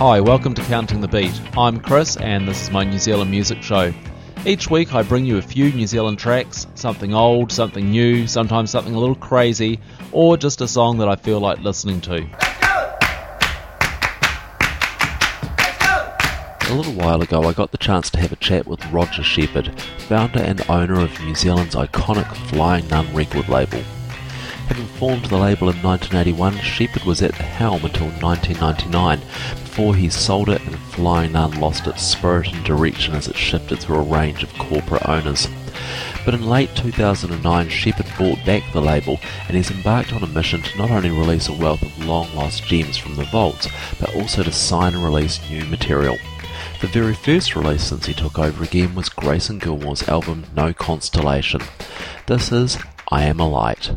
Hi, welcome to Counting the Beat. I'm Chris, and this is my New Zealand music show. Each week, I bring you a few New Zealand tracks something old, something new, sometimes something a little crazy, or just a song that I feel like listening to. A little while ago, I got the chance to have a chat with Roger Shepherd, founder and owner of New Zealand's iconic Flying Nun record label. Having formed the label in 1981, Shepherd was at the helm until 1999, before he sold it and Flying Nun lost its spirit and direction as it shifted through a range of corporate owners. But in late 2009, Shepherd bought back the label and he's embarked on a mission to not only release a wealth of long lost gems from the vaults, but also to sign and release new material. The very first release since he took over again was Grayson Gilmore's album No Constellation. This is I Am a Light.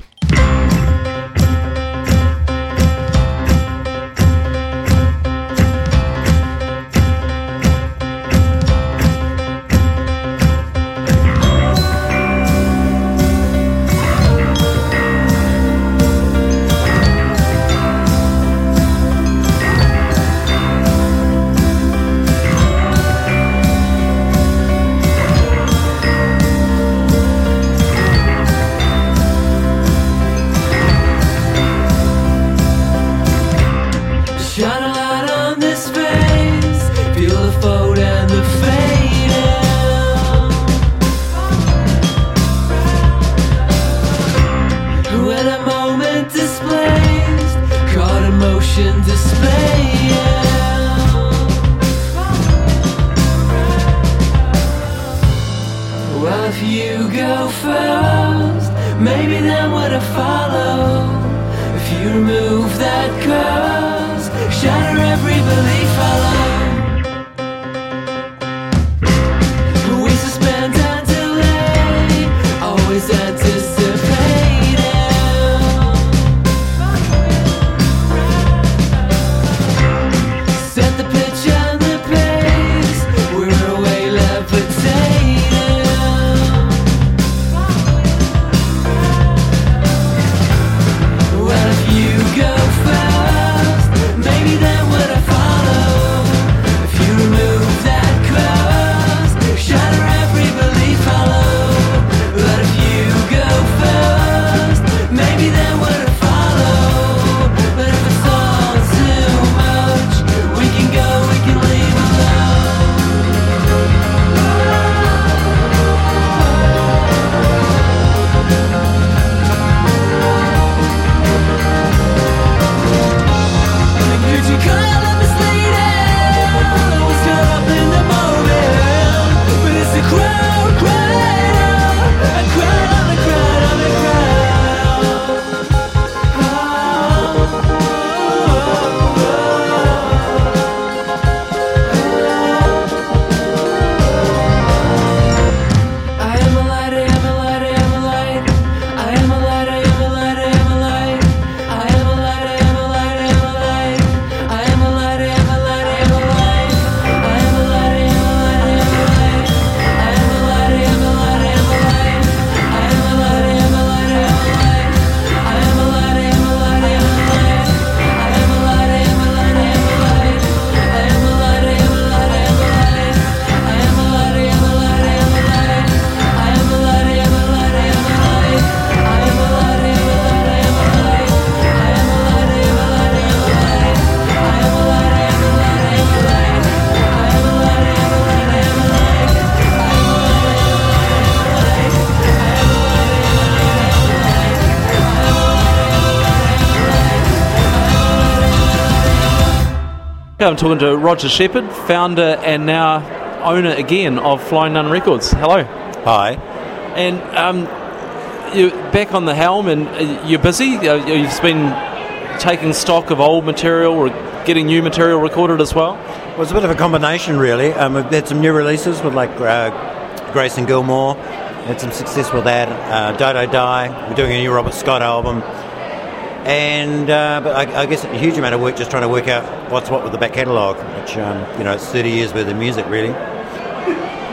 I'm talking to Roger Shepherd, founder and now owner again of Flying Nun Records. Hello. Hi. And um, you're back on the helm and uh, you're busy. You've been taking stock of old material or getting new material recorded as well? Well, it's a bit of a combination, really. Um, we've had some new releases with like uh, Grayson Gilmore, had some success with that. Uh, Dodo Die, we're doing a new Robert Scott album and uh, but I, I, guess a huge amount of work just trying to work out what's what with the back catalogue, which um, you know it's 30 years worth of music really.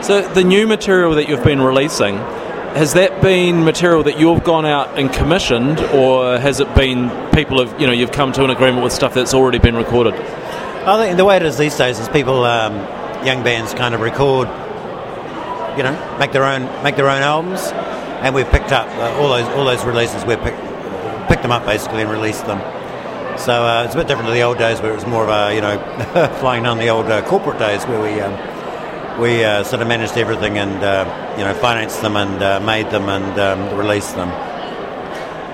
So the new material that you've been releasing, has that been material that you've gone out and commissioned, or has it been people have you know you've come to an agreement with stuff that's already been recorded? I think the way it is these days is people, um, young bands, kind of record, you know, make their own make their own albums, and we've picked up uh, all those all those releases. We've picked picked them up basically and released them. So uh, it's a bit different to the old days where it was more of a you know flying down the old uh, corporate days where we um, we uh, sort of managed everything and uh, you know financed them and uh, made them and um, released them.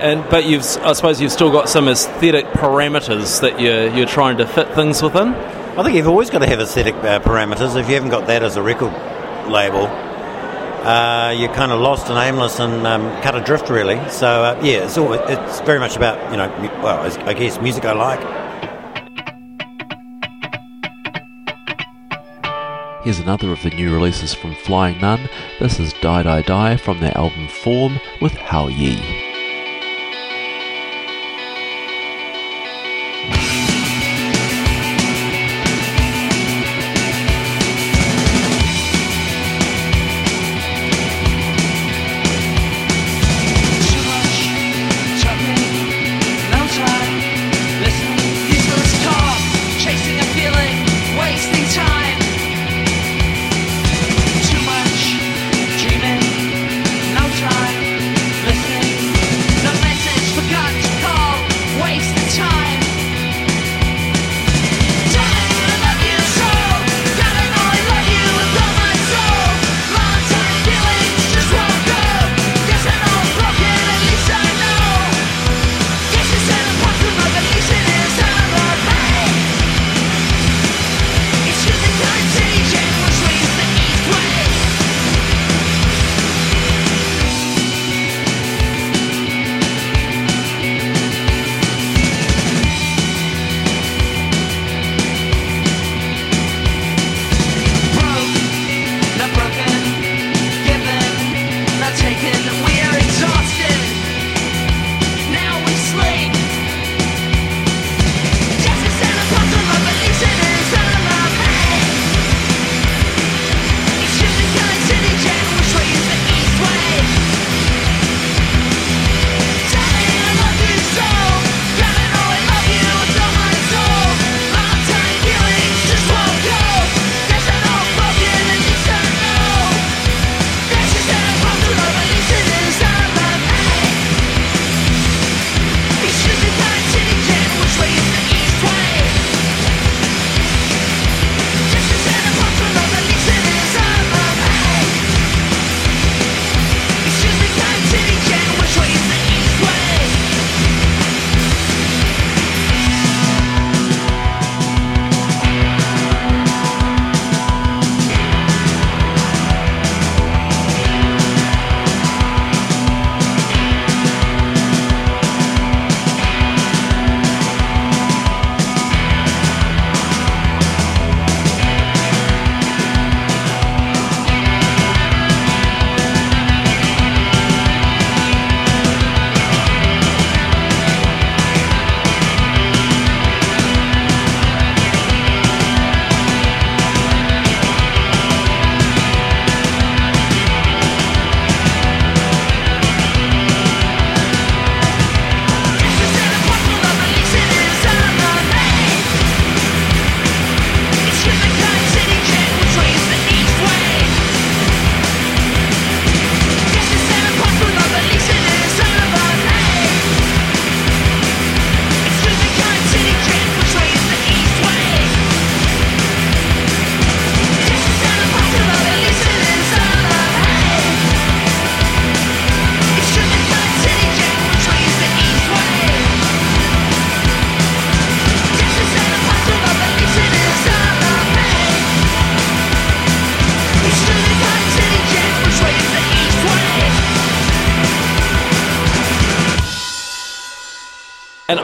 And but you've, I suppose, you've still got some aesthetic parameters that you're you're trying to fit things within. I think you've always got to have aesthetic uh, parameters. If you haven't got that as a record label, uh, you're kind of lost and aimless and um, cut adrift, really. So uh, yeah, it's all, it's very much about you know, well, I guess music I like. Here's another of the new releases from Flying Nun. This is Die Die Die from their album Form with How Ye.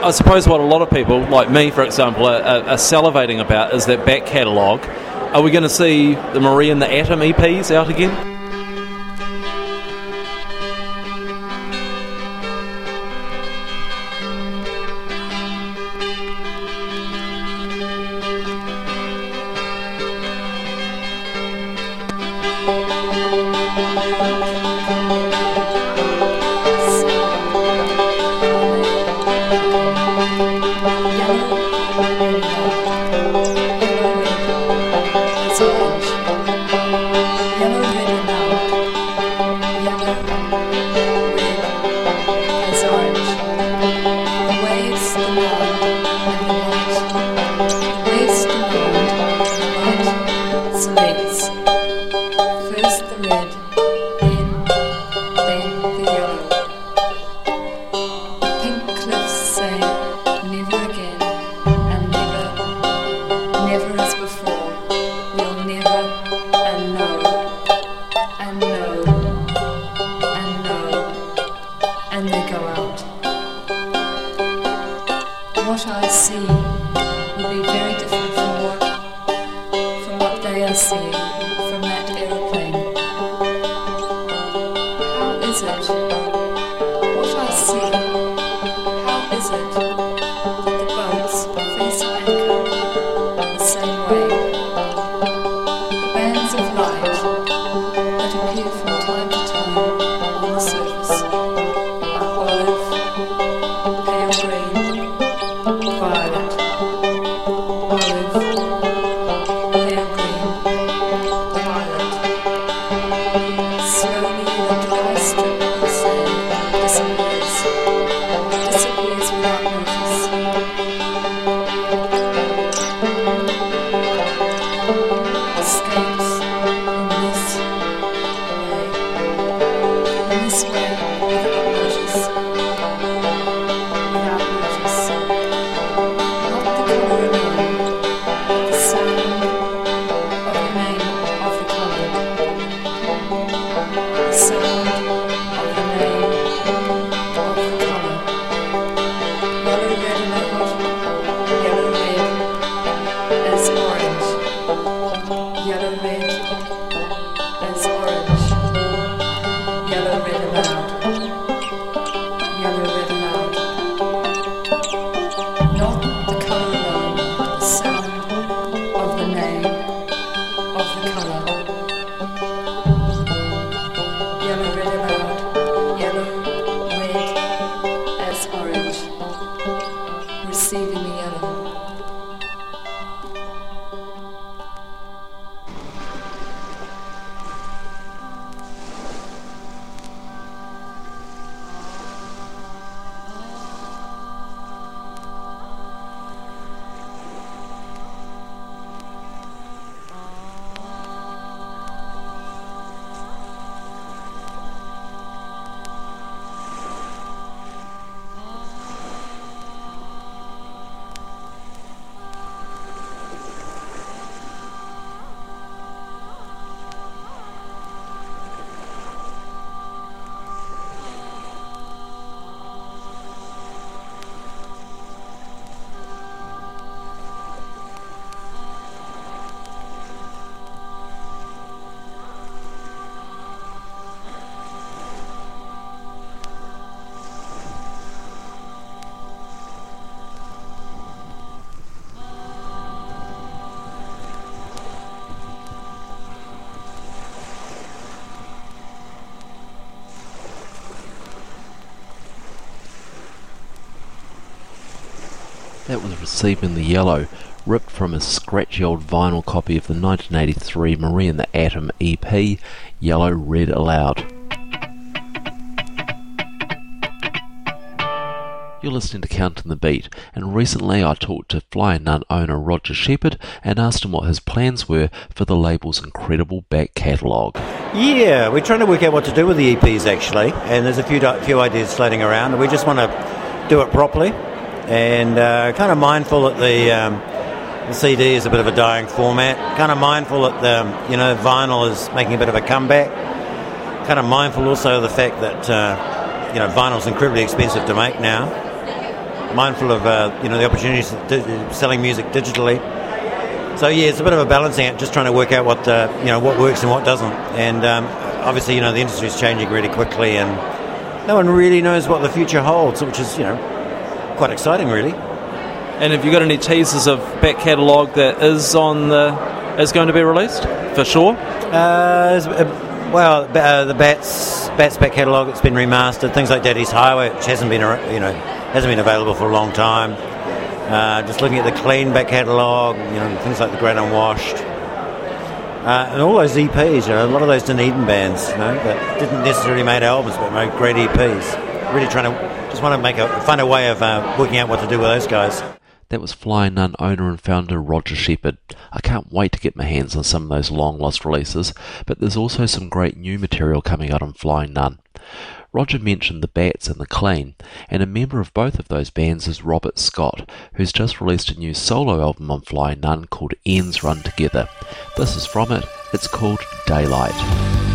I suppose what a lot of people, like me, for example, are, are, salivating about is that back catalogue. Are we going to see the Marie and the Atom EPs out again? and they go out. What I see will be very different from what, from what they are seeing. Yellow, red That was Receiving the Yellow, ripped from a scratchy old vinyl copy of the 1983 Marie and the Atom EP, Yellow Red Aloud. You're listening to Counting the Beat, and recently I talked to Flying Nun owner Roger Shepherd and asked him what his plans were for the label's incredible back catalogue. Yeah, we're trying to work out what to do with the EPs actually, and there's a few few ideas floating around. and We just want to do it properly, and uh, kind of mindful that the um, the CD is a bit of a dying format. Kind of mindful that the you know vinyl is making a bit of a comeback. Kind of mindful also of the fact that uh, you know vinyl's incredibly expensive to make now. Mindful of uh, you know the opportunities of selling music digitally. So yeah, it's a bit of a balancing act, just trying to work out what uh, you know what works and what doesn't. And um, obviously, you know, the industry is changing really quickly, and no one really knows what the future holds, which is you know quite exciting, really. And have you got any teasers of back catalogue that is on the is going to be released for sure? Uh, uh, well, uh, the Bats Bats back catalogue, it's been remastered. Things like Daddy's Highway, which hasn't been you know hasn't been available for a long time. Uh, just looking at the clean back catalogue, you know, things like the Great Unwashed. Uh, and all those EPs, you know, a lot of those Dunedin bands, you know, that didn't necessarily make albums, but made great EPs. Really trying to, just want to make a, find a way of uh, working out what to do with those guys. That was Flying Nun owner and founder Roger Shepherd. I can't wait to get my hands on some of those long lost releases, but there's also some great new material coming out on Flying Nun. Roger mentioned the Bats and the Clean, and a member of both of those bands is Robert Scott, who's just released a new solo album on Flying Nun called Ends Run Together. This is from it, it's called Daylight.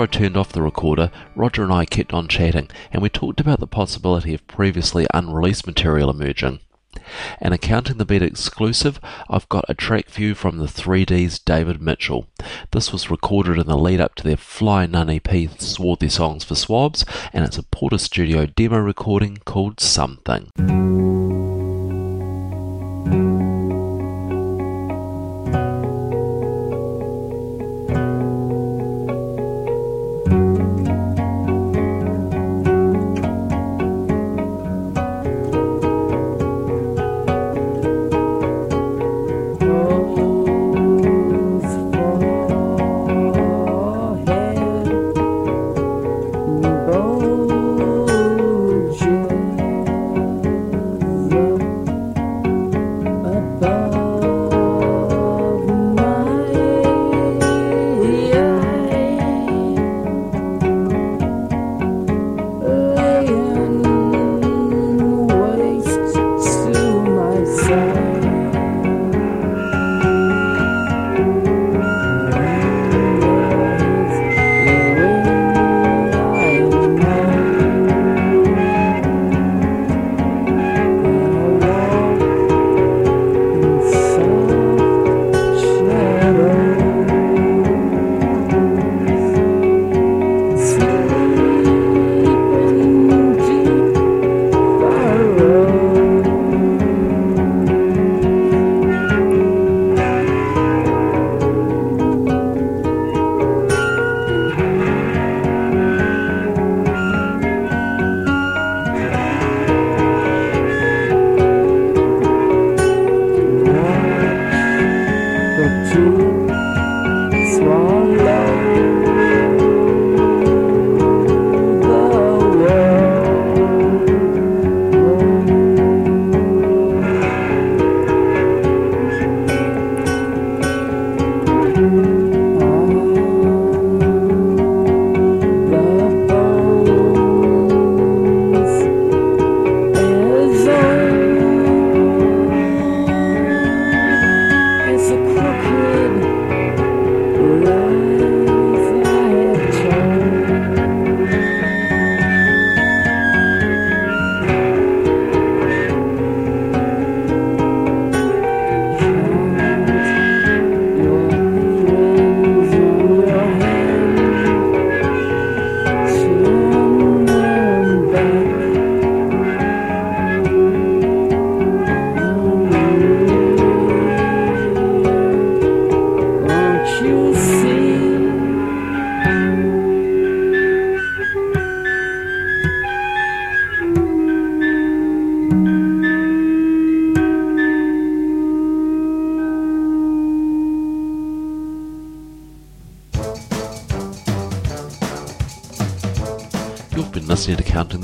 After I turned off the recorder, Roger and I kept on chatting, and we talked about the possibility of previously unreleased material emerging. And accounting the beat exclusive, I've got a track view from the 3D's David Mitchell. This was recorded in the lead up to their Flying Nun EP Swarthy Songs for Swabs, and it's a Portastudio demo recording called Something.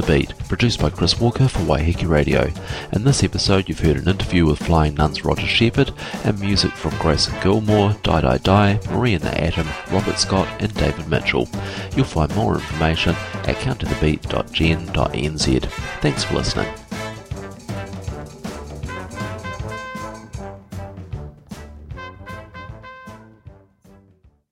Beat, produced by Chris Walker for Waiheke Radio. In this episode, you've heard an interview with Flying Nuns Roger Shepherd and music from Grayson Gilmore, Die Die Die, Marie and the Atom, Robert Scott, and David Mitchell. You'll find more information at countingthebeat.gen.nz. Thanks for listening.